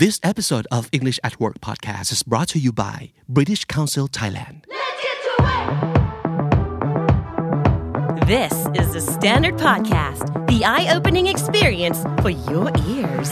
This episode of English at Work podcast is brought to you by British Council Thailand. Let's get to it! This is the Standard Podcast, the eye opening experience for your ears.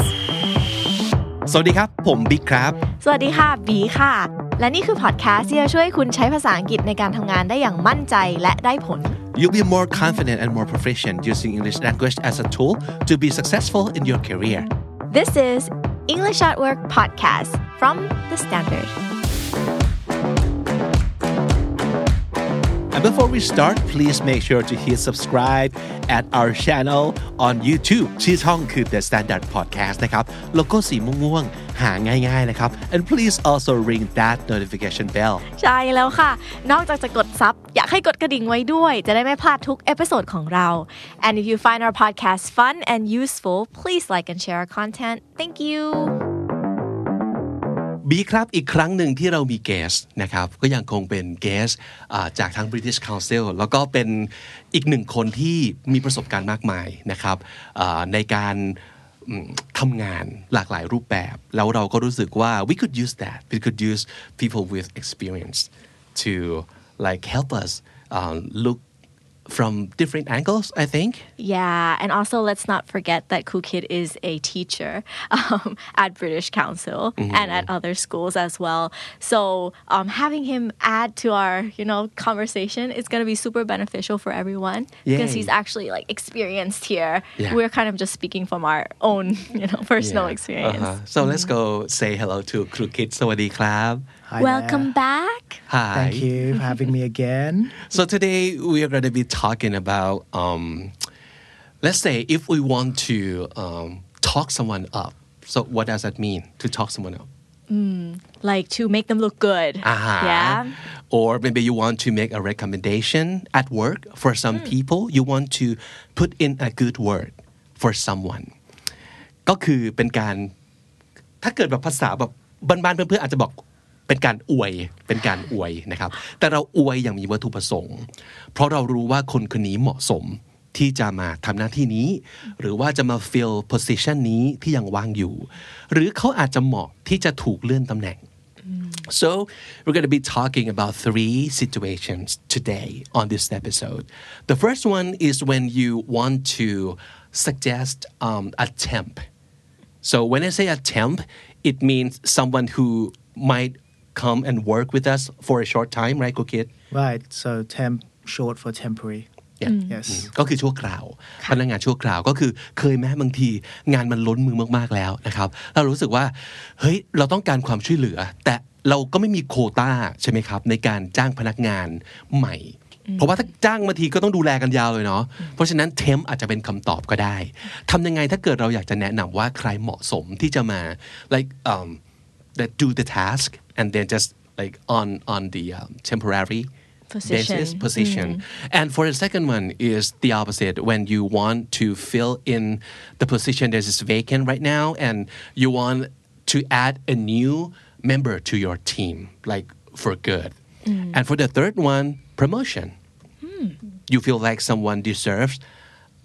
สวัสดีครับ ผมบิ๊กครับ สวัสดีค่ะ บีค่ะ และนี่คือพอดแคสต์ที่จะช่วยคุณใช้ภาษาอังกฤษในการทำงานได้อย่างมั่นใจและได้ผล You'll be more confident and more proficient using English language as a tool to be successful in your career. This is English at Work podcast from the Standard And before we start, please make sure to hit subscribe at our channel on YouTube ชื่อช่องคือ The Standard Podcast นะครับ โลโก้สีม่วงๆ หาง่ายๆนะครับ and please also ring that notification bell ใช่แล้วค่ะ นอกจากจะกดซับอยากให้กดกระดิ่งไว้ด้วย จะได้ไม่พลาดทุกเอพิโซดของเรา and if you find our podcast fun and useful please like and share our content thank you บีครับอีกครั้งหนึ่งที่เรามีเกสนะครับก็ยังคงเป็นเกสจากทาง British Council แล้วก็เป็นอีกหนึ่งคนที่มีประสบการณ์มากมายนะครับในการทำงานหลากหลายรูปแบบ แล้วเราก็รู้สึกว่า we could use that we could use people with experience to like help us uh, look from different angles I think Yeah, and also let's not forget that Cool Kid is a teacher um, at British Council and at other schools as well. So um, having him add to our, you know, conversation is going to be super beneficial for everyone because Yay. he's actually like experienced here. Yeah. We're kind of just speaking from our own, you know, personal Yeah. experience. Uh-huh. So let's go say hello to ครูคิดสวัสดีครับ Hi Welcome back. Hi Thank you for having me again. So today we are going to be talking about, um, let's say, if we want to um, talk someone up. So what does that mean to talk someone up? Like to make them look good. Uh-huh. Yeah. Or maybe you want to make a recommendation at work for some people. You want to put in a good word for someone. ก็คือเป็นการ ถ้าเกิดแบบภาษาแบบบ้านๆเพื่อนๆอาจจะบอก เป็นการอวยเป็นการอวยนะครับ แต่เราอวยอย่างมีวัตถุประสงค์ เพราะเรารู้ว่าคนคนนี้เหมาะสมที่จะมาทำหน้าที่นี้ หรือว่าจะมา fill position นี้ที่ยังว่างอยู่ หรือเขาอาจจะเหมาะที่จะถูกเลื่อนตำแหน่ง So, we're going to be talking about three situations today on this episode. The first one is when you want to suggest um, a temp. So, when I say a temp, it means someone who might come and work with us for a short time, right, Kukit? Right, so temp short for temporary. Yeah. Yes. ก็คือชั่วคราว พนักงานชั่วคราวก็คือเคยแม้บางทีงานมันล้นมือมากๆแล้วนะครับ เรารู้สึกว่าเฮ้ยเราต้องการความช่วยเหลือ แต่เราก็ไม่มีโควต้าใช่ไหมครับ ในการจ้างพนักงานใหม่ เพราะว่าถ้าจ้างบางทีก็ต้องดูแลกันยาวเลยเนาะเพราะฉะนั้นเทมอาจจะเป็นคำตอบก็ได้ทำยังไงถ้าเกิดเราอยากจะแนะนำว่าใครเหมาะสมที่จะมา like um, that do the task and then just like on on the um, temporary Position. basis position. And for the second one is the opposite. When you want to fill in the position that is vacant right now and you want to add a new member to your team like for good. And for the third one promotion. You feel like someone deserves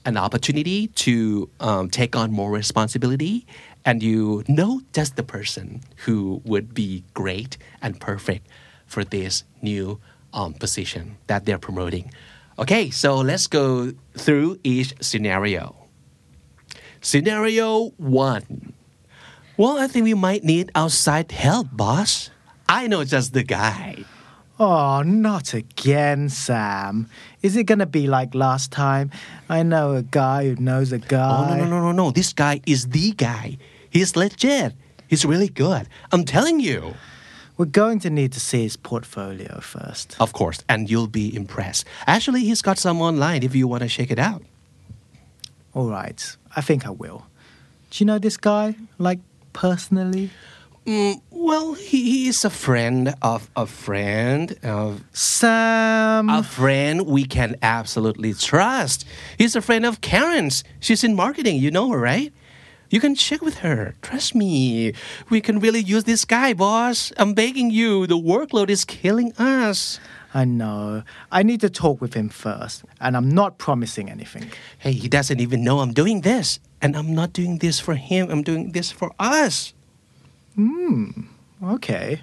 an opportunity to um, take on more responsibility and you know just the person who would be great and perfect for this new um, position that they're promoting okay so let's go through each scenario scenario one well i think we might need outside help boss i know just the guy Oh, not again, Sam. Is it gonna be like last time? I know a guy who knows a Oh, guy. no, no, no, no, no. This guy is the guy. He's legit. He's really good. I'm telling you. We're going to need to see his portfolio first. Of course, and you'll be impressed. Actually, he's got some online if you want to check it out. All right, I think I will. Do you know this guy, like personally? Mm, well, he, he is a friend of a friend of Sam. a friend we can absolutely trust. He's a friend of Karen's. She's in marketing. You know her, right? You can check with her. Trust me. We can really use this guy, boss. I'm begging you. The workload is killing us. I know. I need to talk with him first, and I'm not promising anything. Hey, he doesn't even know I'm doing this. And I'm not doing this for him. I'm doing this for us. Hmm. Okay.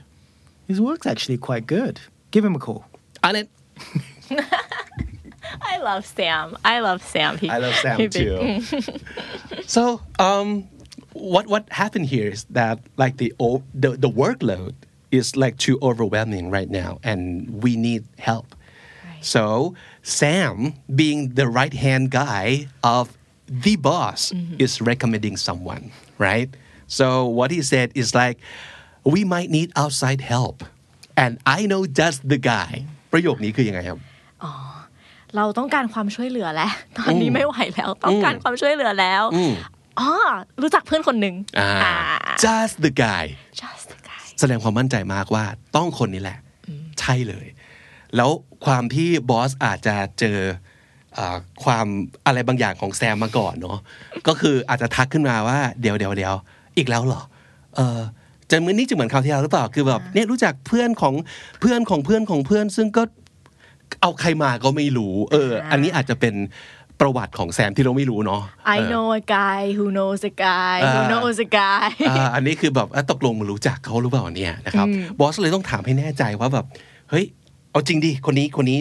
His work's actually quite good. Give him a call. On it. I love Sam. I love Sam. He, I love Sam he big- too. so, um, what what happened here is that like the o- the the workload is like too overwhelming right now, and we need help. So Sam, being the right hand guy of the boss, is recommending someone, right? So what he said is like, we might need outside help, and I know just the guy. ประโยคนี้คือยังไงครับ เราต้องการความช่วยเหลือแล้วตอนนี้ไม่ไหวแล้ว ต้องการความช่วยเหลือแล้วอ๋อรู้จักเพื่อนคนหนึ่งอ่า just the guy just the guy แสดงความมั่นใจมากว่าต้องคนนี้แหละ ใช่เลย แล้วความที่บอสอาจจะเจออ่าความอะไรบางอย่างของแซมมาก่อนเนาะก็คืออาจจะทักขึ้นมาว่าเดี๋ยวเดี๋ยวเดี๋ยวอีกแล้วเหรอเออจะเหมือนนี้จะเหมือนคราวที่แล้วหรือเปล่าคือแบบเนี่ยรู้จักเพื่อนของเพื่อนของเพื่อนของเพื่อน ซึ่งก็ เอาใครมาก็ไม่รู้ เออ อันนี้อาจจะเป็นประวัติของแซมที่เราไม่รู้เนาะ I know a guy who knows a guy who อ่า knows a guy อ่าอันนี้คือแบบอะตกลงมันรู้จักเขาหรือเปล่าเนี่ยนะครับบอสเลยต้องถามให้แน่ใจว่าแบบเฮ้ยเอาจริงดิคนนี้คนนี้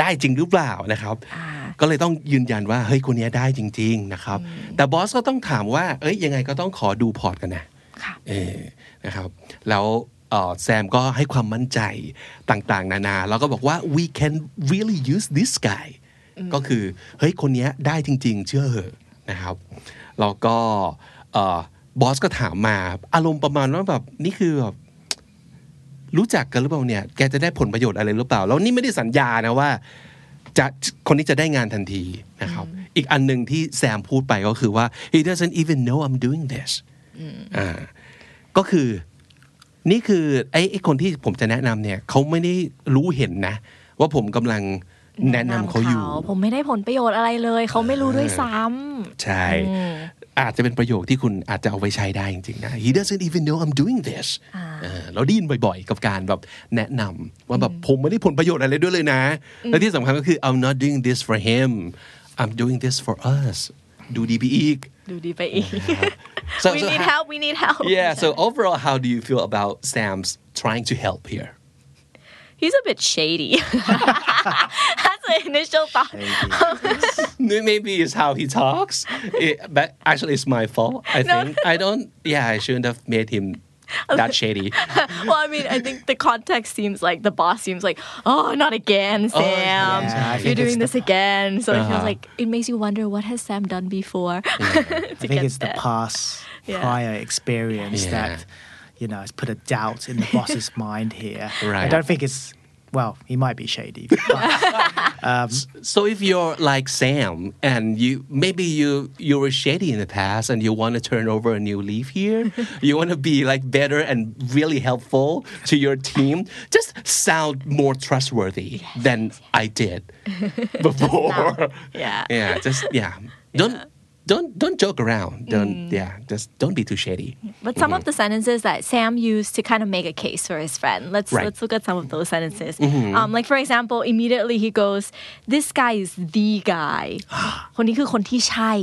ได้จริงหรือเปล่านะครับ ก็เลยต้องยืนยันว่าเฮ้ยคนนี้ได้จริง ๆนะครับ แต่บอสก็ต้องถามว่า เอ้ยยังไงก็ต้องขอดูพอร์ตกันนะค่ะเออนะครับแล้วเอ่อ แซมก็ให้ความมั่นใจต่างๆ นานา แล้วก็บอกว่า we can really use this guy ก็คือ เฮ้ย คนเนี้ยได้จริง ๆ เชื่อเหอะนะครับ แล้วก็เอ่อบอสก็ถามมา อารมณ์ประมาณว่าแบบนี่คือแบบรู้จักกันหรือเปล่าเนี่ย แกจะได้ผลประโยชน์อะไรหรือเปล่า แล้วนี่ไม่ได้สัญญานะว่า จะคนนี้จะได้งานทันทีนะครับ อีกอันหนึ่งที่แซมพูดไปก็คือว่า he doesn't even know I'm doing this อ่า ก็คือ นี่คือไอ้ไอ้คนที่ผมจะแนะนำเนี่ยเขาไม่ได้รู้เห็นนะ ว่าผมกำลังแนะนำเขาอยู่ ผมไม่ได้ผลประโยชน์อะไรเลย เขาไม่รู้ด้วยซ้ใช่ อาจจะเป็นประโยคที่คุณอาจจะเอาไปใช้ได้จริงๆนะ he doesn't even know I'm doing this เออเราได้ยินบ่อยๆ กับการแบบแนะนำว่าแบบผมไม่ได้ผลประโยชน์อะไรด้วยเลยนะ และที่สำคัญก็คือ I'm not doing this for him I'm doing this for us ดูดีไปอีกำ ดูดีไปอีก So- we so need how- help we need help Yeah so overall how do you feel about Sam's trying to help here he's a bit shady that's the initial thought maybe it's how he talks It- but actually it's my fault I think I don't yeah I shouldn't have made him that shady well, I mean, I think the context seems like the boss seems like, oh, not again, Sam. yeah, You're doing it's this again. So it Uh-huh. feels like it makes you wonder what has Sam done before. to I think get it's the past Yeah. prior experience Yeah. that you know has put a doubt in the boss's mind here. I don't think it's well. He might be shady. But, um, So if you're like Sam and you maybe you you were shady in the past and you want to turn over a new leaf here, you want to be like better and really helpful to your team, just sound more trustworthy than I did before. Yeah. Yeah, just yeah. Don't don't don't joke around. Don't yeah, just don't be too shady. But some of the sentences that Sam used to kind of make a case for his friend. Let's Right. let's look at some of those sentences. Um, like for example, immediately he goes, "This guy is the guy." คนนี้คือคนที่ใช่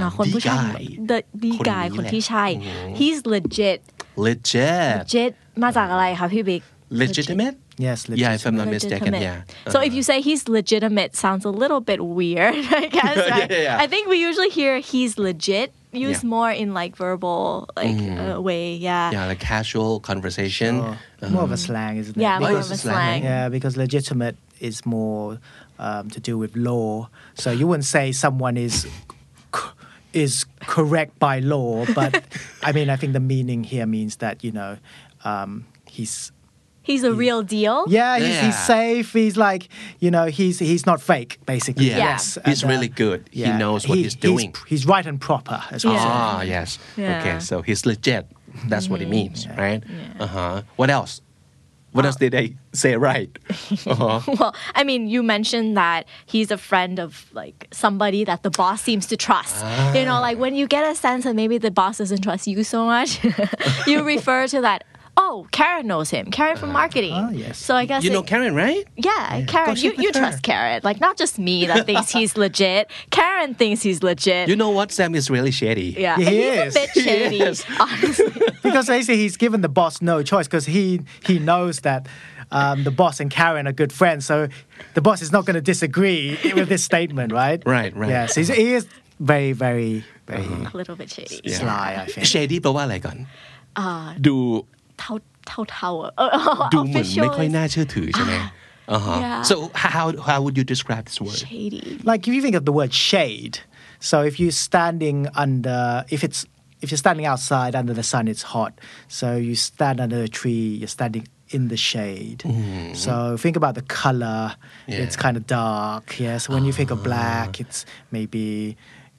เนาะคน the ผู้ชาย guy the the คนนี้ guy คนที่ แหละ ใช่ he's legit Legit. legit มาจากอะไรคะพี่บิ๊ก Legitimate? yes, Yeah, if I'm not legitimate. mistaken, legitimate. yeah. So if you say he's legitimate, sounds a little bit weird, I guess. Yeah, right? yeah, yeah. I think we usually hear he's legit used Yeah. More in like verbal like uh, way. Yeah. Yeah, like casual conversation. Oh, more of a slang, isn't it? Yeah, more Because of a slang, slang. Yeah, because legitimate is more um, to do with law. So you wouldn't say someone is is correct by law, but I mean, I think the meaning here means that you know um, he's He's a real deal. yeah, he's, he's safe. He's like you know he's he's not fake basically. Yeah. Yes, He's and, uh, really good. He knows what he's doing. He's, right and proper as well. Yeah. Ah, yes. Okay, so he's legit. That's what it means, right? Uh huh. What else? What else did they say right? Uh-huh. Well, I mean, you mentioned that he's a friend of like somebody that the boss seems to trust. You know, like when you get a sense that maybe the boss doesn't trust you so much, you refer to that. Oh, Karen knows him. Karen from uh, marketing. Oh, yes. So I guess you it, know Karen, right? Yeah, yeah. Karen. You, you trust Karen, like not just me that thinks he's legit. Karen thinks he's legit. You know what? Sam is really shady. Yeah, he is. he's a bit shady, honestly. because they say he's given the boss no choice because he he knows that. Um, the boss and Karen are good friends, so the boss is not going to disagree with this statement, right? Right, right. Yes, he is very, very, very. Uh-huh. A little bit shady. Yeah. Sly, I think. Shady, but what like on? Uh, do เท่าเท่าเท่าอะเออ ดูเหมือน official ไม่ค่อย is น่าเชื่อถือใช่ไหมอ่าฮะ Yeah. so how how would you describe this word shady. Like if you think of the word shade, so if you're standing under, if it's if you're standing outside under the sun, it's hot. So you stand under a tree, you're standing in the shade. So think about the color. It's Yeah. kind of dark. Yes. when you think of black, it's maybe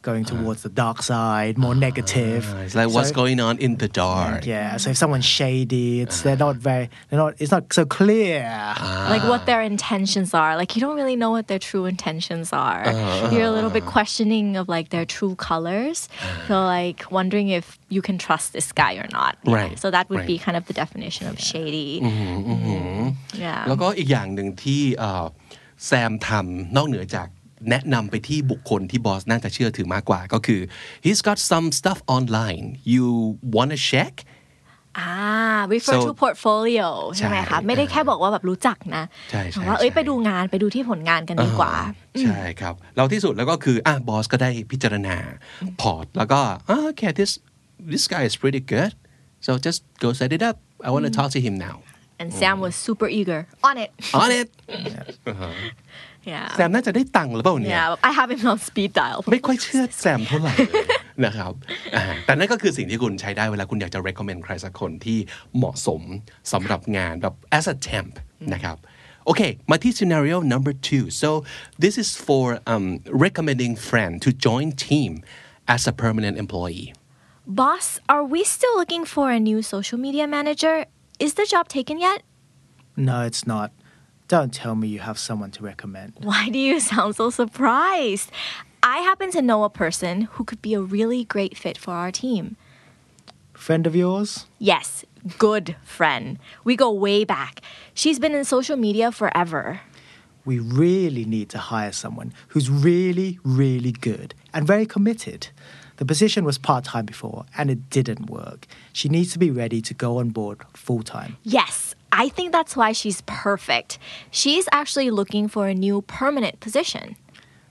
going towards the dark side, more negative. Ah, it's like what's So- going on in the dark Yeah. So if someone's shady, it's they're not very, they're not. It's not so clear. like what their intentions are. Like you don't really know what their true intentions are. Uh-huh. You're a little bit questioning of like their true colors. So like wondering if you can trust this guy or not. Yeah. Right, So that would right. be kind of the definition of shady. Yeah. แล้วก็อีกอย่างหนึ่งที่เอ่อแซมทำนอกเหนือจาก แนะนำไปที่บุคคลที่บอสน่าจะเชื่อถือมากกว่าก็คือ he's got some stuff online you wanna check Ah, refer So- to portfolio ใช่ไหมใช่คะ ไม่ได้แค่บอกว่าแบบรู้จักนะใช่ใช่แต่ว่าเอ้ยใช่ไปดูงานไปดูที่ผลงานกันดีกว่า ใช่ครับแล้วที่สุดแล้วก็คืออะบอสก็ได้พิจารณาพอร์ตแล้วก็อะ okay this this guy is pretty good so just go set it up I want to talk to him now and Sam was super eager on it on it yeah แซมน่าจะได้ตังค์หรือเปล่าเนี่ย yeah I have him on speed dial ไม่ค่อยเชื่อแซมเท่าไหร่เลยนะครับอ่าแต่นั่นก็คือสิ่งที่คุณใช้ได้เวลาคุณอยากจะ recommend ใครสักคนที่เหมาะสมสำหรับงานแบบ as a temp นะครับโอเคมาที่ scenario number two so this is for um, recommending friend to join team as a permanent employee Boss, are we still looking for a new social media manager? Is the job taken yet? No, it's not. Don't tell me you have someone to recommend. Why do you sound so surprised? I happen to know a person who could be a really great fit for our team. Friend of yours? Yes, good friend. We go way back. She's been in social media forever. We really need to hire someone who's really, really good and very committed. The position was part time before and it didn't work. She needs to be ready to go on board full time. Yes, I think that's why she's perfect. She's actually looking for a new permanent position.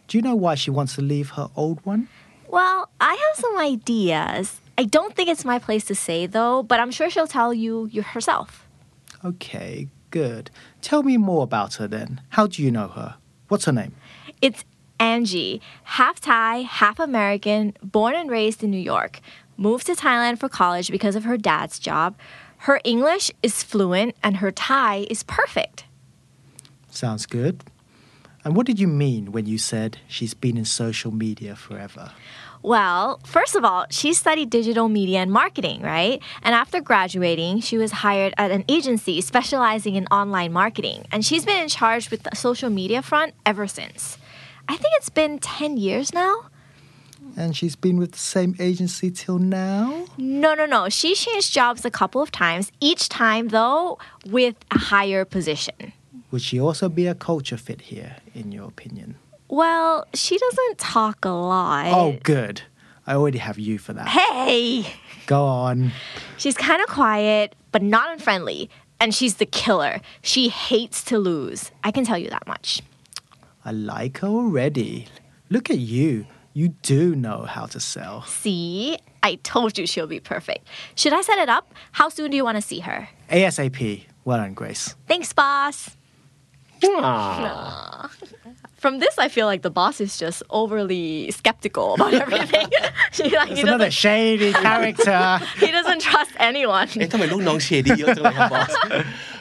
Do you know why she wants to leave her old one? Well, I have some ideas. I don't think it's my place to say though, but I'm sure she'll tell you herself. Okay, good. Tell me more about her then. How do you know her? What's her name? It's Angie, half Thai, half American, born and raised in New York. Moved to Thailand for college because of her dad's job. Her English is fluent and her Thai is perfect. Sounds good. And what did you mean when you said she's been in social media forever? Well, first of all, she studied digital media and marketing, right? And after graduating, she was hired at an agency specializing in online marketing. And she's been in charge with the social media front ever since. I think it's been 10 years now. And she's been with the same agency till now? No, no, no. She changed jobs a couple of times, each time, though, with a higher position. Would she also be a culture fit here, in your opinion? Well, she doesn't talk a lot. Oh, good. I already have you for that. Hey! Go on. She's kind of quiet, but not unfriendly. And she's the killer. She hates to lose. I can tell you that much. I like her already. Look at you. You do know how to sell. See? I told you she'll be perfect. Should I set it up? How soon do you want to see her? ASAP. Well done, Grace. Thanks, boss. From this, I feel like the boss is just overly skeptical about everything. She- like, he, It's another doesn't, shady character. he doesn't trust anyone. เอ๊ะทำไมลูกน้องเชดีเยอะจังเลยครับบอส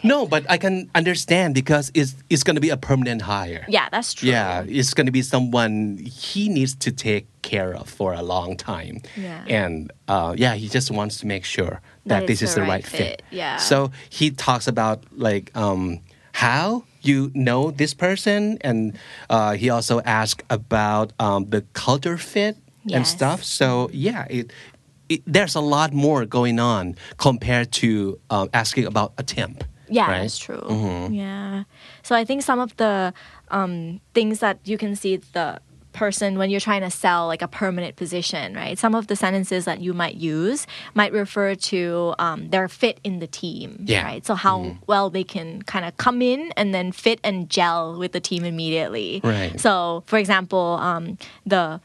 no but I can understand because it's it's going to be a permanent hire Yeah, that's true. Yeah, it's going to be someone he needs to take care of for a long time. Yeah. And uh, yeah, he just wants to make sure that, That this is the right right fit. fit, yeah. So he talks about like um, how you know this person, and uh, he also asks about um, the culture fit and stuff. So yeah, it it, there's a lot more going on compared to um, asking about a temp Yeah, right? that's true. Yeah. So I think some of the um, things that you can see the person when you're trying to sell like a permanent position, right? Some of the sentences that you might use might refer to um, their fit in the team, Yeah. right? So how well they can kind of come in and then fit and gel with the team immediately. Right. So, for example, um, the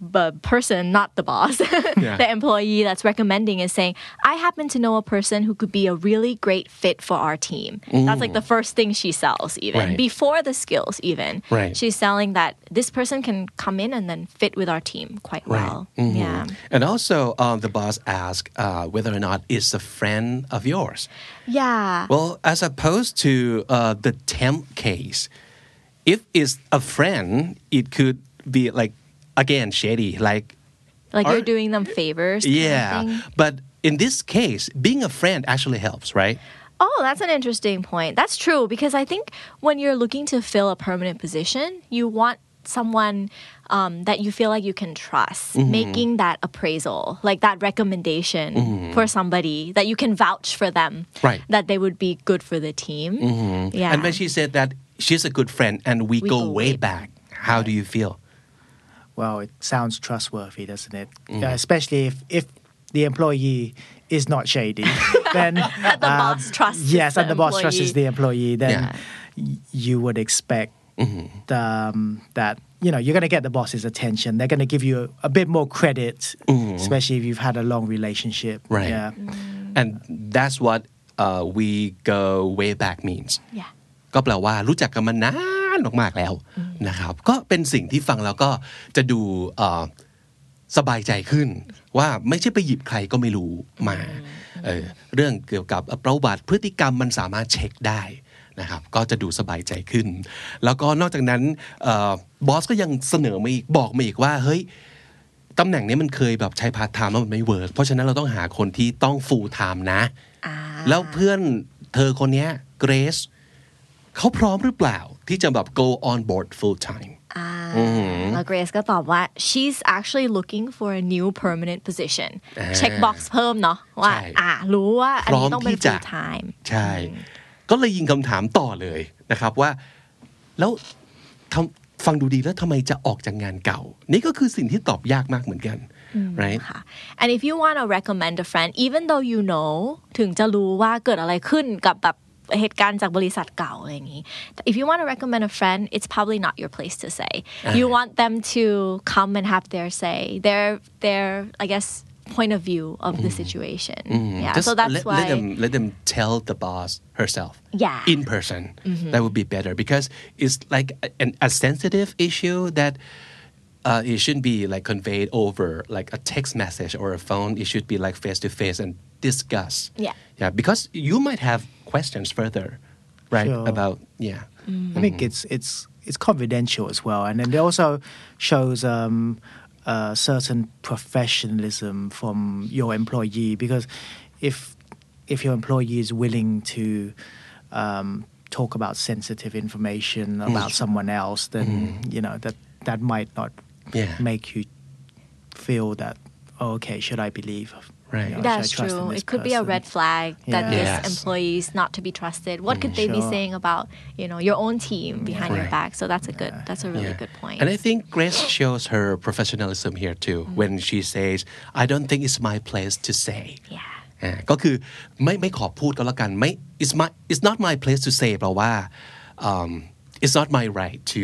the person, not the boss, the employee that's recommending is saying, I happen to know a person who could be a really great fit for our team. That's like the first thing she sells, even Right. before the skills, even. Right. She's selling that this person can come in and then fit with our team quite well. Yeah. And also, um, the boss asked uh, whether or not it's a friend of yours. Yeah. Well, as opposed to uh, the temp case, if it's a friend, it could be like again shady. Like, like are- you're doing them favors. yeah, but in this case, being a friend actually helps, right? Oh, that's an interesting point. That's true because I think when you're looking to fill a permanent position, you want someone um, that you feel like you can trust Mm-hmm. making that appraisal, like that recommendation for somebody that you can vouch for them, Mm-hmm. Right. Mm-hmm. that they would be good for the team. Yeah. And when she said that she's a good friend and we, We go, go way way back, how do you feel? Well, it sounds trustworthy, doesn't it? Mm-hmm. Uh, especially if, if the employee is not shady, then That the boss trusts Yes, the and the boss trusts employee. the employee. Then Yeah. y- you would expect Mm-hmm. um, that you know you're going to get the boss's attention. They're going to give you a, a bit more credit, especially if you've had a long relationship. Mm-hmm. Right. Yeah. And that's what uh, we go way back means. yeah. ก็แปลว่ารู้จักกันมานาน มากๆแล้วนะครับ ก็เป็นสิ่งที่ฟังแล้วก็จะดูเอ่อสบายใจขึ้น ว่าไม่ใช่ไปหยิบใครก็ไม่รู้มาเออเรื่องเกี่ยวกับประวัติพฤติกรรมมันสามารถเช็คได้นะครับก็จะดูสบายใจขึ้น แล้วก็นอกจากนั้นเอ่อบอสก็ยังเสนอมาอีกบอกมาอีกว่าเฮ้ยตำแหน่งนี้มันเคยแบบใช้พาร์ทไทม์แล้วมันไม่เวิร์กเพราะฉะนั้นเราต้องหาคนที่ต้องฟูลไทม์นะ แล้วเพื่อนเธอคนเนี้ยเกรซ เขาพร้อมหรือเปล่าที่จะแบบ go on board full time อ่าแล้ว Grace ก็ตอบว่า she's actually looking for a new permanent position อ่า check box เพิ่มเนาะว่าใช่อ่ารู้ว่าอันนี้ต้องเป็นพร้อมที่จะ full time ใช่ ก็เลยยิงคำถามต่อเลยนะครับว่า แล้วทำฟังดูดีแล้วทำไมจะออกจากงานเก่า นี่ก็คือสิ่งที่ตอบยากมากเหมือนกัน right ค่ะ and if you want to recommend a friend even though you know ถึงจะรู้ว่าเกิดอะไรขึ้นกับแบบ เหตุการณ์จากบริษัทเก่าอะไรอย่างนี้ if you want to recommend a friend it's probably not your place to say you want them to come and have their say their their I guess point of view of the situation yeah Just so that's let, why let them let them tell the boss herself Yeah. in person that would be better because it's like a, an, a sensitive issue that uh, it shouldn't be like conveyed over like a text message or a phone. It should be like face to face and discuss Yeah. yeah because you might have questions further right Sure. about yeah. I think it's it's it's confidential as well, and then it also shows um, a certain professionalism from your employee because if if your employee is willing to um, talk about sensitive information about someone else, then you know that that might not Yeah. make you feel that oh, okay, should I believe? Right. You know, That's should I trust in true. this It could be a person? red flag that Yeah. this Yes. employee is not to be trusted. What could they be Sure. saying about you know your own team behind your Right. back? So that's a good. That's a really Yeah. good point. And I think Grace shows her professionalism here too when she says, I don't think it's my place to say. yeah. อ่าก็คือไม่ไม่ขอพูดก็แล้วกันไม่ it's my it's not my place to say แปลว่า um, it's not my right to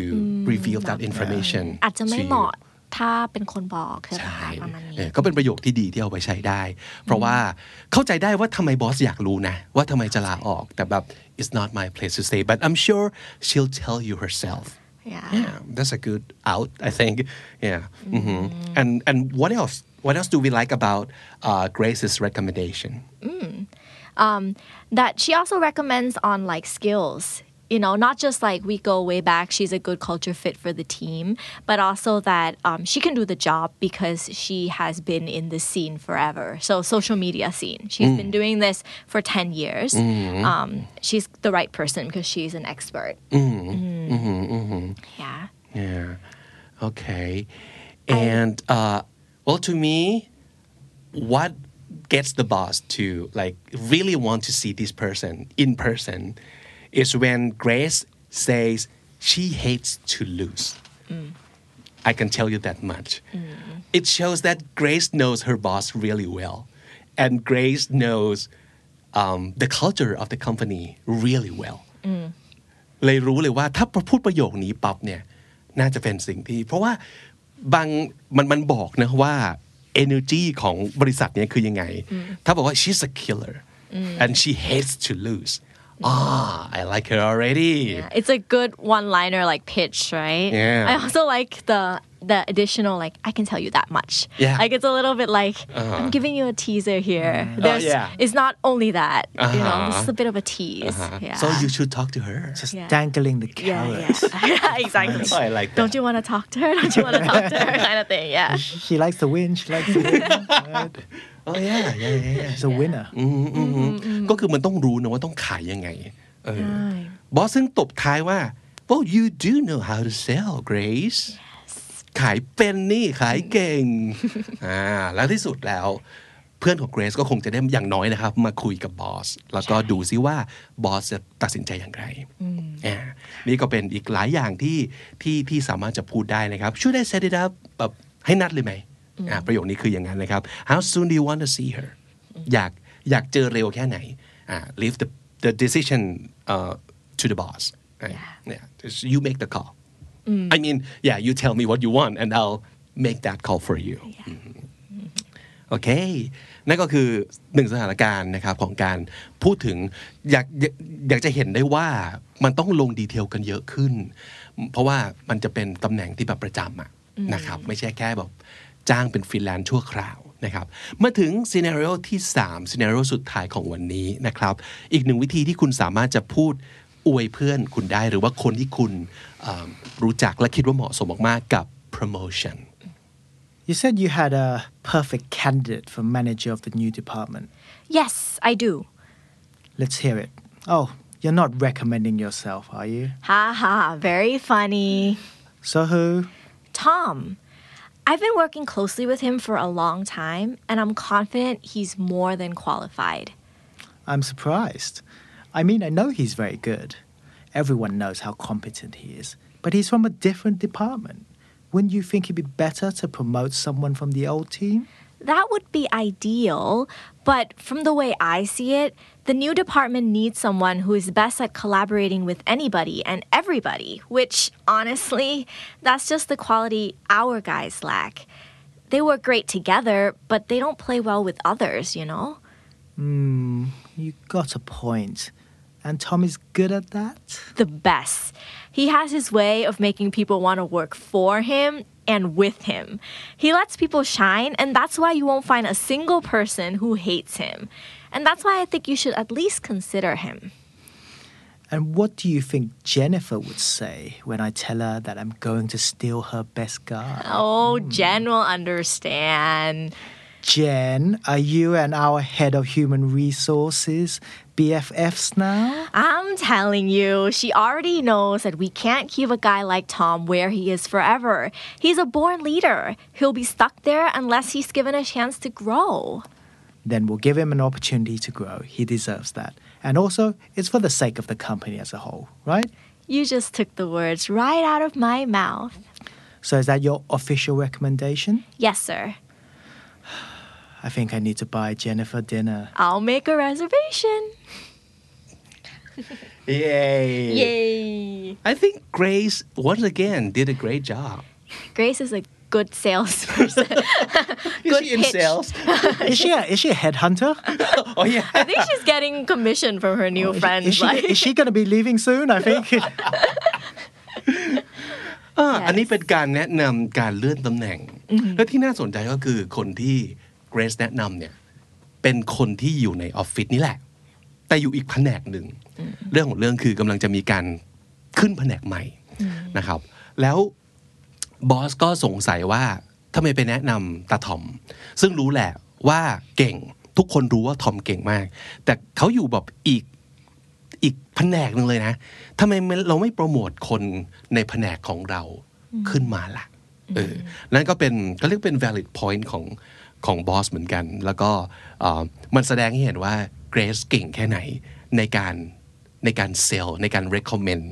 reveal that information อาจจะไม่ to you เหมาะถ้าเป็นคนบอกใช่ไหม ใช่ คะประมาณนี้ เออก็เป็นประโยคที่ดีที่เอาไปใช้ได้ เพราะว่าเข้าใจได้ว่าทำไมบอสอยากรู้นะ ว่าทำไมจะลาออก แต่แบบ it's not my place to say but I'm sure she'll tell you herself Yeah. yeah that's a good out I think yeah Mhm. and and what else what else do we like about uh, Grace's recommendation that she also recommends on like skills you know not just like we go way back she's a good culture fit for the team but also that um, she can do the job because she has been in the scene forever. So social media scene. She's been doing this for 10 years. Um, she's the right person because she's an expert. Mm. yeah. Yeah. Okay. And uh, well, to me, what gets the boss to like really want to see this person in person is when Grace says she hates to lose. I can tell you that much. It shows that Grace knows her boss really well, and Grace knows um, the culture of the company really well. เลยรู้เลยว่าถ้าพูดประโยคนี้ปั๊บเนี่ยน่าจะเป็นสิ่งที่ เพราะว่าบางมันมันบอกนะว่า energy ของบริษัทเนี้คือยังไง ถ้าบอกว่า she's a killer and she hates to lose ah I like her already It's a good one-liner like pitch, right? Yeah. I also like the the additional like I can tell you that much. Yeah. Like it's a little bit like I'm giving you a teaser here. There's yeah. it's not only that. You know, Uh-huh. this is a bit of a tease. Yeah. so you should talk to her Just Yeah. dangling the yeah, carrot. yeah. exactly. I like that Don't you want to talk to her? Don't you want to talk to her? Kind of thing. Yeah. She likes to win. She likes to win. right? oh yeah yeah yeah yeah She's a winner. ก็คือมันต้องรู้นะว่าต้องขายยังไงเออ ใช่ บอสซึ่งตบท้ายว่า well you do know how to sell Grace ขายเป็นนี่ขายเก่งอ่าแล้วที่สุดแล้ว เพื่อนของเกรซก็คงจะได้อย่างน้อยนะครับ มาคุยกับบอส แล้วก็ดูซิว่าบอสจะตัดสินใจอย่างไรอ่านี่ก็เป็นอีกหลายอย่างที่ที่ที่สามารถจะพูดได้นะครับ ช่วยได้ set it up แบบให้นัดเลยไหมอ่าประโยคนี้คืออย่างนั้นนะครับ how soon do you want to see her อยากอยากเจอเร็วแค่ไหนอ่า leave the the decision uh, to the boss right? yeah just you make the call I mean yeah you tell me what you want and I'll make that call for you โอเค นั่นก็คือหนึ่งสถานการณ์นะครับของการพูดถึงอยากอยากอยากจะเห็นได้ว่ามันต้องลงดีเทลกันเยอะขึ้น เพราะว่ามันจะเป็นตำแหน่งที่แบบประจำอะนะครับ ไม่ใช่แค่แบบจ้างเป็นฟรีแลนซ์ชั่วคราวนะครับมาถึงซีนารีโอที่3ซีนารีโอสุดท้ายของวันนี้นะครับ อีกหนึ่งวิธีที่คุณสามารถจะพูด อวยเพื่อนคุณได้หรือว่าคนที่คุณเอ่อรู้จักและคิดว่าเหมาะสมมากๆกับ promotion You said you had a perfect candidate for manager of the new department. Yes, I do. Let's hear it. Oh, you're not recommending yourself, are you? Ha ha. Very funny. So who? Tom. I've been working closely with him for a long time, and I'm confident he's more than qualified. I'm surprised. I mean, I know he's very good. Everyone knows how competent he is, but he's from a different department. Wouldn't you think it'd be better to promote someone from the old team? That would be ideal, but from the way I see it, the new department needs someone who is best at collaborating with anybody and everybody, which honestly, that's just the quality our guys lack. They work great together, but they don't play well with others, you know? Hmm, you got a point. And Tom is good at that? the best. He has his way of making people want to work for him and with him. He lets people shine, and that's why you won't find a single person who hates him. And that's why I think you should at least consider him. And what do you think Jennifer would say when I tell her that I'm going to steal her best guy? Oh, Jen will understand. Jen, are you and our head of human resources BFFs now? I'm telling you, she already knows that we can't keep a guy like Tom where he is forever. He's a born leader. He'll be stuck there unless he's given a chance to grow. Then we'll give him an opportunity to grow. He deserves that. And also, it's for the sake of the company as a whole, right? You just took the words right out of my mouth. So, is that your official recommendation? Yes, sir. I think I need to buy Jennifer dinner. I'll make a reservation. Yay Yay! I think Grace once again did a great job Grace is a good salesperson. Is Good she in pitch. sales Is she a, is she a headhunter? oh yeah I think she's getting commission from her new friends. Is she, like- is she going to be leaving soon? I think. อ่าอันนี้เป็นการแนะนำการเลื่อนตำแหน่ง และที่น่าสนใจก็คือคนที่ เกรซแนะนำเนี่ยเป็นคนที่อยู่ในออฟฟิศนี่แหละ แต่อยู่อีกแผนกหนึ่ง เรื่องของเรื่องคือกำลังจะมีการขึ้นแผนกใหม่นะครับ แล้วบอสก็สงสัยว่าทำไมไปแนะนำตาทอม ซึ่งรู้แหละว่าเก่งทุกคนรู้ว่าทอมเก่งมาก แต่เขาอยู่แบบอีกอีกแผนกหนึ่งเลยนะทำไมเราไม่โปรโมทคนในแผนกของเราขึ้นมาล่ะเออนั่นก็เป็นก็เรียกเป็น valid point ของ ของบอสเหมือนกัน แล้วก็เอ่อมันแสดงให้เห็นว่าเกรซเก่งแค่ไหนในการในการเซลล์ในการ recommend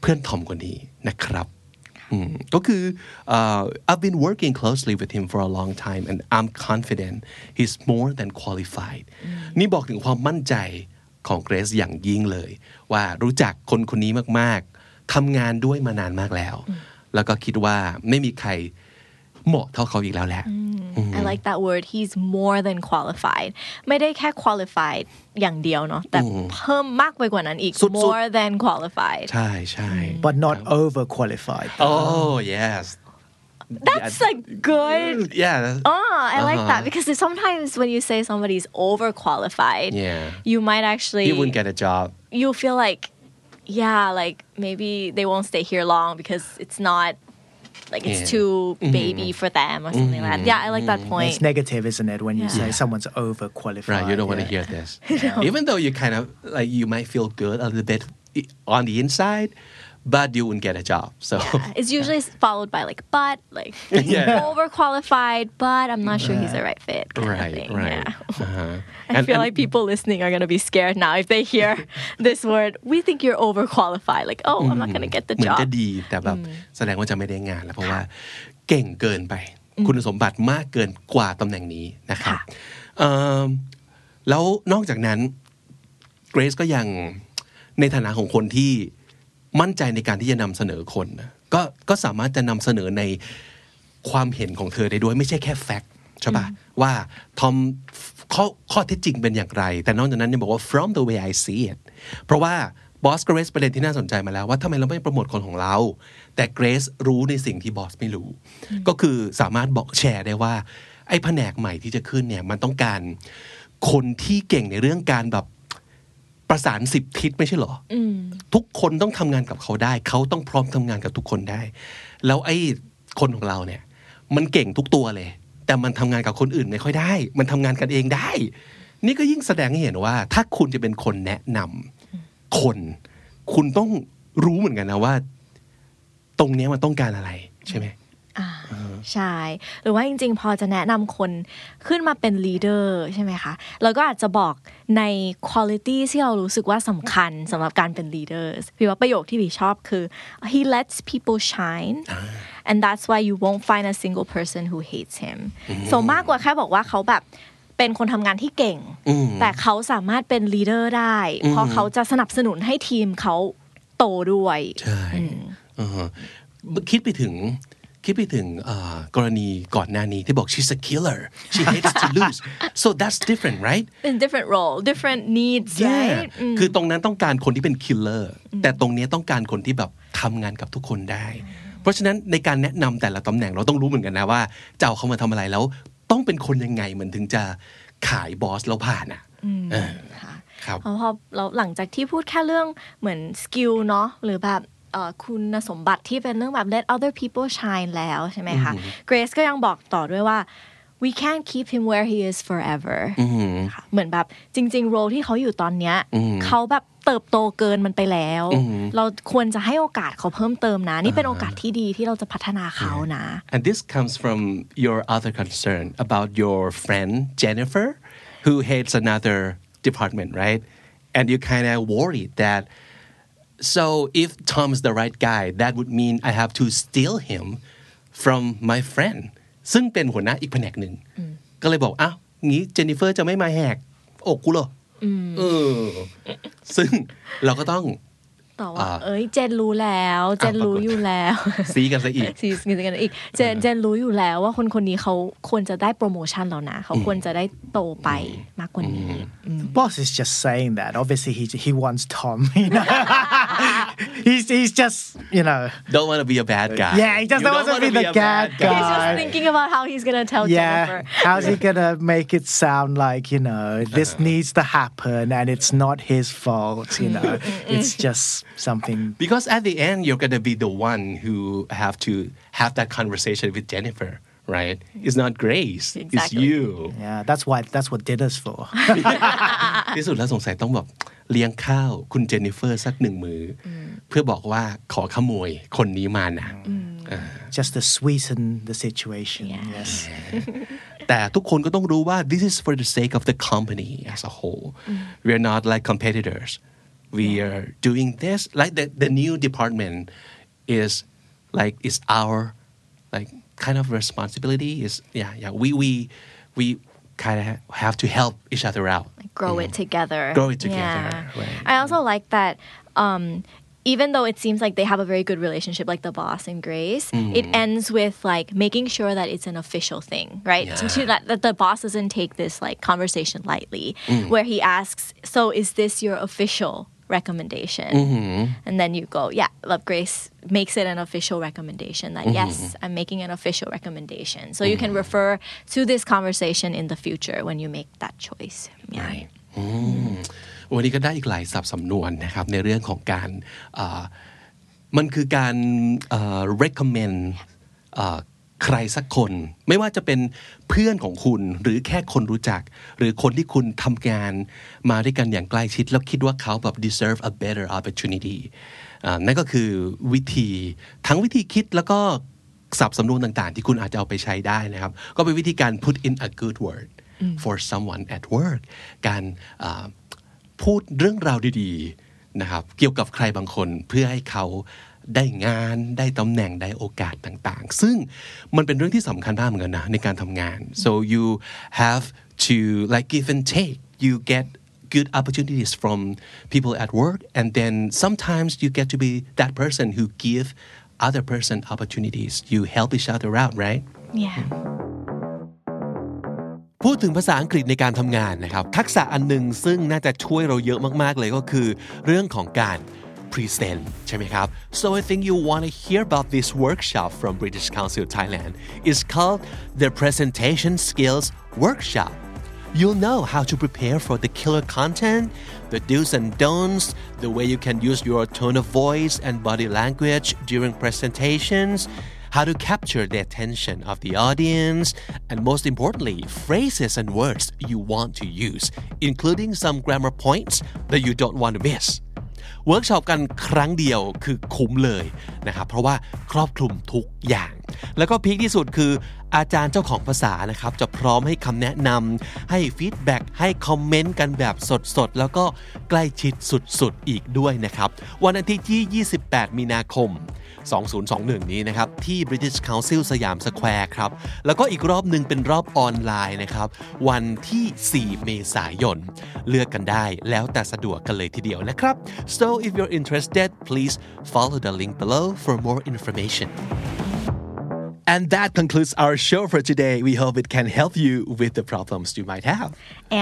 เพื่อนทอมคนนี้นะครับอืมก็คือเอ่อ I've been working closely with him for a long time and I'm confident he's more than qualified นี่บอกถึงความมั่นใจของเกรซอย่างยิ่งเลย ว่ารู้จักคนคนนี้มาก ๆทำงานด้วยมานานมากแล้ว แล้วก็คิดว่าไม่มีใคร เหมาะเท่าเขาอีกแล้วแหละ I like that word he's more than qualified ไม่ได้แค่ qualified อย่างเดียวเนาะแต่เพิ่มมากไปกว่านั้นอีก สุดๆ more than qualified ใช่ใช่ but not overqualified Oh yes that's a good yeah Oh, I like that because sometimes when you say somebody's overqualified, Yeah. you might actually he wouldn't get a job you feel like, yeah, like maybe they won't stay here long because it's not like it's Yeah. Mm-hmm. too baby for them or something like that. Yeah, I like that point. it's negative isn't it when you say someone's overqualified right you don't want to hear this even though you kind of like you might feel good a little bit on the inside but you wouldn't get a job so Yeah, It's usually followed by like, but like Yeah. overqualified, but I'm not sure he's the right fit. kind of right thing. right Yeah. uh-huh. I And- feel and- like people listening are gonna be scared now if they hear this word. We think you're overqualified. Like, oh, I'm not gonna get the เหมือน job. จะดีแต่แบบแสดงว่าจะไม่ได้งานแล้วเพราะว่าเก่งเกินไป คุณสมบัติมากเกินกว่าตำแหน่งนี้นะครับ ค่ะ เอิ่มแล้วนอกจากนั้นเกรซก็ยังในฐานะของคนที่ มั่นใจในการที่จะนำเสนอคนนะก็ก็สามารถจะนำเสนอในความเห็นของเธอได้ด้วยไม่ใช่แค่แฟกต์ใช่ปะว่าทอมข้อข้อเท็จจริงเป็นอย่างไร แต่นอกจากนั้นยังบอกว่า from the way I see it เพราะว่าบอสเกรซประเด็นที่น่าสนใจมาแล้วว่าทำไมเราไม่โปรโมทคนของเรา แต่เกรซรู้ในสิ่งที่บอสไม่รู้ ก็คือสามารถบอกแชร์ได้ว่า ไอ้แผนกใหม่ที่จะขึ้นเนี่ยมันต้องการคนที่เก่งในเรื่องการแบบ ประสานสิบทิศไม่ใช่เหรออทุกคนต้องทำงานกับเขาได้ เขาต้องพร้อมทำงานกับทุกคนได้ แล้วไอ้คนของเราเนี่ย มันเก่งทุกตัวเลย แต่มันทำงานกับคนอื่นไม่ค่อยได้ มันทำงานกันเองได้ นี่ก็ยิ่งแสดงให้เห็นว่า ถ้าคุณจะเป็นคนแนะนำคน คุณต้องรู้เหมือนกันนะว่า ตรงเนี้ยมันต้องการอะไร ใช่ไหม ใช่ หรือว่าจริง ๆ พอจะแนะนำคนขึ้นมาเป็น leader ใช่ไหมคะเราก็อาจจะบอกใน quality ที่เรารู้สึกว่าสำคัญสำหรับการเป็น leaders พี่ว่าประโยคที่พี่ชอบคือ he lets people shine and that's why you won't find a single person who hates him so มากกว่าแค่บอกว่าเขาแบบเป็นคนทำงานที่เก่ง แต่เขาสามารถเป็น leader ได้ เพราะเขาจะสนับสนุนให้ทีมเขาโตด้วย ใช่อ่าฮะคิดไปถึง คิดไปถึงอ่ากรณีก่อนหน้านี้ที่บอก she's a killer she hates to lose so that's different right in different role different needs right คือตรงนั้นต้องการคนที่เป็น killer แต่ตรงนี้ต้องการคนที่แบบทำงานกับทุกคนได้ เพราะฉะนั้นในการแนะนำแต่ละตำแหน่งเราต้องรู้เหมือนกันนะว่าจะเอาเขามาทำอะไรแล้ว ต้องเป็นคนยังไงมันถึงจะขายบอสแล้วผ่านอะเออค่ะครับเพราะพอเราหลังจากที่พูดแค่เรื่องเหมือนสกิลเนาะหรือแบบเอ่อ คุณสมบัติที่เป็นเรื่องแบบ let other people shine แล้วใช่ไหมคะ Grace ก็ยังบอกต่อด้วยว่า we can't keep him where he is forever ค่ะเหมือนแบบจริง ๆ โรที่เขาอยู่ตอนเนี้ยเขาแบบเติบโตเกินมันไปแล้ว เราควรจะให้โอกาสเขาเพิ่มเติมนะ นี่เป็นโอกาสที่ดีที่เราจะพัฒนาเขานะ And this comes from your other concern about your friend Jennifer, who hates another department, right? And you kind of worried that. So if Tom's the right guy, that would mean I have to steal him from my friend. ซึ่งเป็นหัวหน้าอีกแผนกหนึ่ง ก็เลยบอกอ้าวงี้เจนนิเฟอร์จะไม่มาแหกอกกูเหรออเออซึ่งเราก็ต้อง ต่อว่าอ่า เอ้ย เจนรู้แล้ว เจนรู้อยู่แล้วซีกันซะอีกซีสกันอีก เจนเจนรู้อยู่แล้วว่าคนคนนี้เขาควรจะได้โปรโมชั่นแล้วนะเขาควรจะได้โตไปมากกว่านี้ boss is just saying that obviously he he wants Tom you know he's he's just you know don't want to be a bad guy Yeah, he doesn't You want to wanna be the a bad bad guy. He's just Right. thinking about how he's gonna tell yeah Jennifer how's he gonna make it sound like you know this needs to happen and it's not his fault you know it's just something Because at the end, you're going to be the one who have to have that conversation with Jennifer, right? It's not Grace. It's Exactly. you. yeah that's why that's what dinner's for ที่สุดแล้วสงสัยต้องแบบเลี้ยงข้าวคุณเจนนิเฟอร์สักหนึ่งมืออเพื่อบอกว่าขอขโมยคนนี้มานะ just to sweeten the situation yes แต่ทุกคนก็ต้องรู้ว่า this is for the sake of the company as a whole we are not like competitors we are doing this like the the new department is like is our like kind of responsibility is yeah yeah we we we kind of have to help each other out like grow it together. Grow it together, Yeah. right. I also like that. Um, even though it seems like they have a very good relationship, like the boss and Grace, it ends with like making sure that it's an official thing, right? Yeah. To, that, that the boss doesn't take this like conversation lightly, where he asks, "So is this your official recommendation?" And then you go, "Yeah." Love Grace makes it an official recommendation that yes, I'm making an official recommendation, so you can refer to this conversation in the future when you make that choice. Yeah. Right. อืมวันนี้ก็ได้อีกหลายศัพท์สำนวนนะครับ ในเรื่องของการอ่ามันคือการเอ่อ recommend อ่า ใครสักคน ไม่ว่าจะเป็นเพื่อนของคุณหรือแค่คนรู้จัก หรือคนที่คุณทำงานมาด้วยกันอย่างใกล้ชิด แล้วคิดว่าเขาแบบ deserve a better opportunity อ่านั่นก็คือวิธีทั้งวิธีคิดแล้วก็ศัพท์สำนวนต่างๆ ที่คุณอาจจะเอาไปใช้ได้นะครับ ก็เป็นวิธีการ put in a good word for someone at work การอ่าพูดเรื่องราวดีๆนะครับเกี่ยวกับใครบางคนเพื่อให้เขา ได้งานได้ตำแหน่งได้โอกาสต่างๆ ซึ่งมันเป็นเรื่องที่สำคัญมากเหมือนกันนะในการทำงาน so you have to like give and take you get good opportunities from people at work and then sometimes you get to be that person who give other person opportunities you help each other out right Yeah. พูดถึงภาษาอังกฤษในการทำงานนะครับ ทักษะอันหนึ่งซึ่งน่าจะช่วยเราเยอะมากๆเลยก็คือ เรื่องของการ present ใช่ไหมครับ so I think you want to hear about this workshop from British Council Thailand it's called the presentation skills workshop You'll know how to prepare for the killer content, the do's and don'ts, the way you can use your tone of voice and body language during presentations, how to capture the attention of the audience, and most importantly, phrases and words you want to use, including some grammar points that you don't want to miss. เวิร์กช็อปกันครั้งเดียวคือคุ้มเลยนะครับเพราะว่าครอบคลุมทุกอย่าง แล้วก็พีคที่สุดคืออาจารย์เจ้าของภาษานะครับจะพร้อมให้คำแนะนำให้ฟีดแบ็กให้คอมเมนต์กันแบบสดๆ แล้วก็ใกล้ชิดสุดๆ อีกด้วยนะครับ วันอาทิตย์ที่ 28 มีนาคม 2021 นี้นะครับ ที่ British Council สยามสแควร์ครับ แล้วก็อีกรอบหนึ่งเป็นรอบออนไลน์นะครับ วันที่ 4 เมษายน เลือกกันได้แล้วแต่สะดวกกันเลยทีเดียวนะครับ so if you're interested please follow the link below for more information And that concludes our show for today. We hope it can help you with the problems you might have.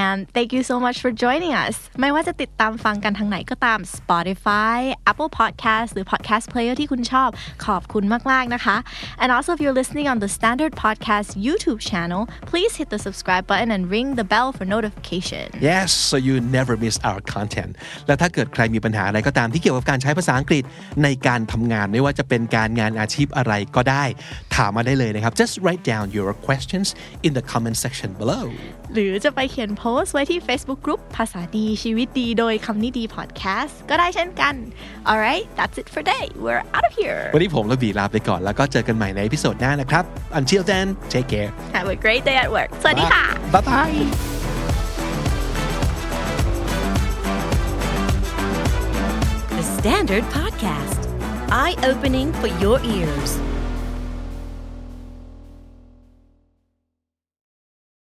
And thank you so much for joining us ไม่ว่าจะติดตามฟังกันทางไหนก็ตาม Spotify Apple Podcast หรือ Podcast Player ที่คุณชอบ ขอบคุณมาก ๆ นะคะ And also if you're listening on the Standard Podcast YouTube channel please hit the subscribe button and ring the bell for notification Yes so you never miss our content และถ้าเกิดใครมีปัญหาอะไรก็ตามที่เกี่ยวกับการใช้ภาษาอังกฤษในการทำงานไม่ว่าจะเป็นการงานอาชีพอะไรก็ได้ ถาม มาได้เลยนะครับ just write down your questions in the comment section below หรือจะไปเขียนโพสต์ไว้ที่ Facebook Group ภาษาดีชีวิตดีโดยคำนี้ดี Podcast ก็ได้เช่นกัน alright that's it for today we're out of here วันนี้ผมและบีลาไปก่อนแล้วก็เจอกันใหม่ในพิโซดหน้านะครับ until then take care have a great day at work สวัสดีค่ะ bye bye The Standard Podcast, eye opening for your ears.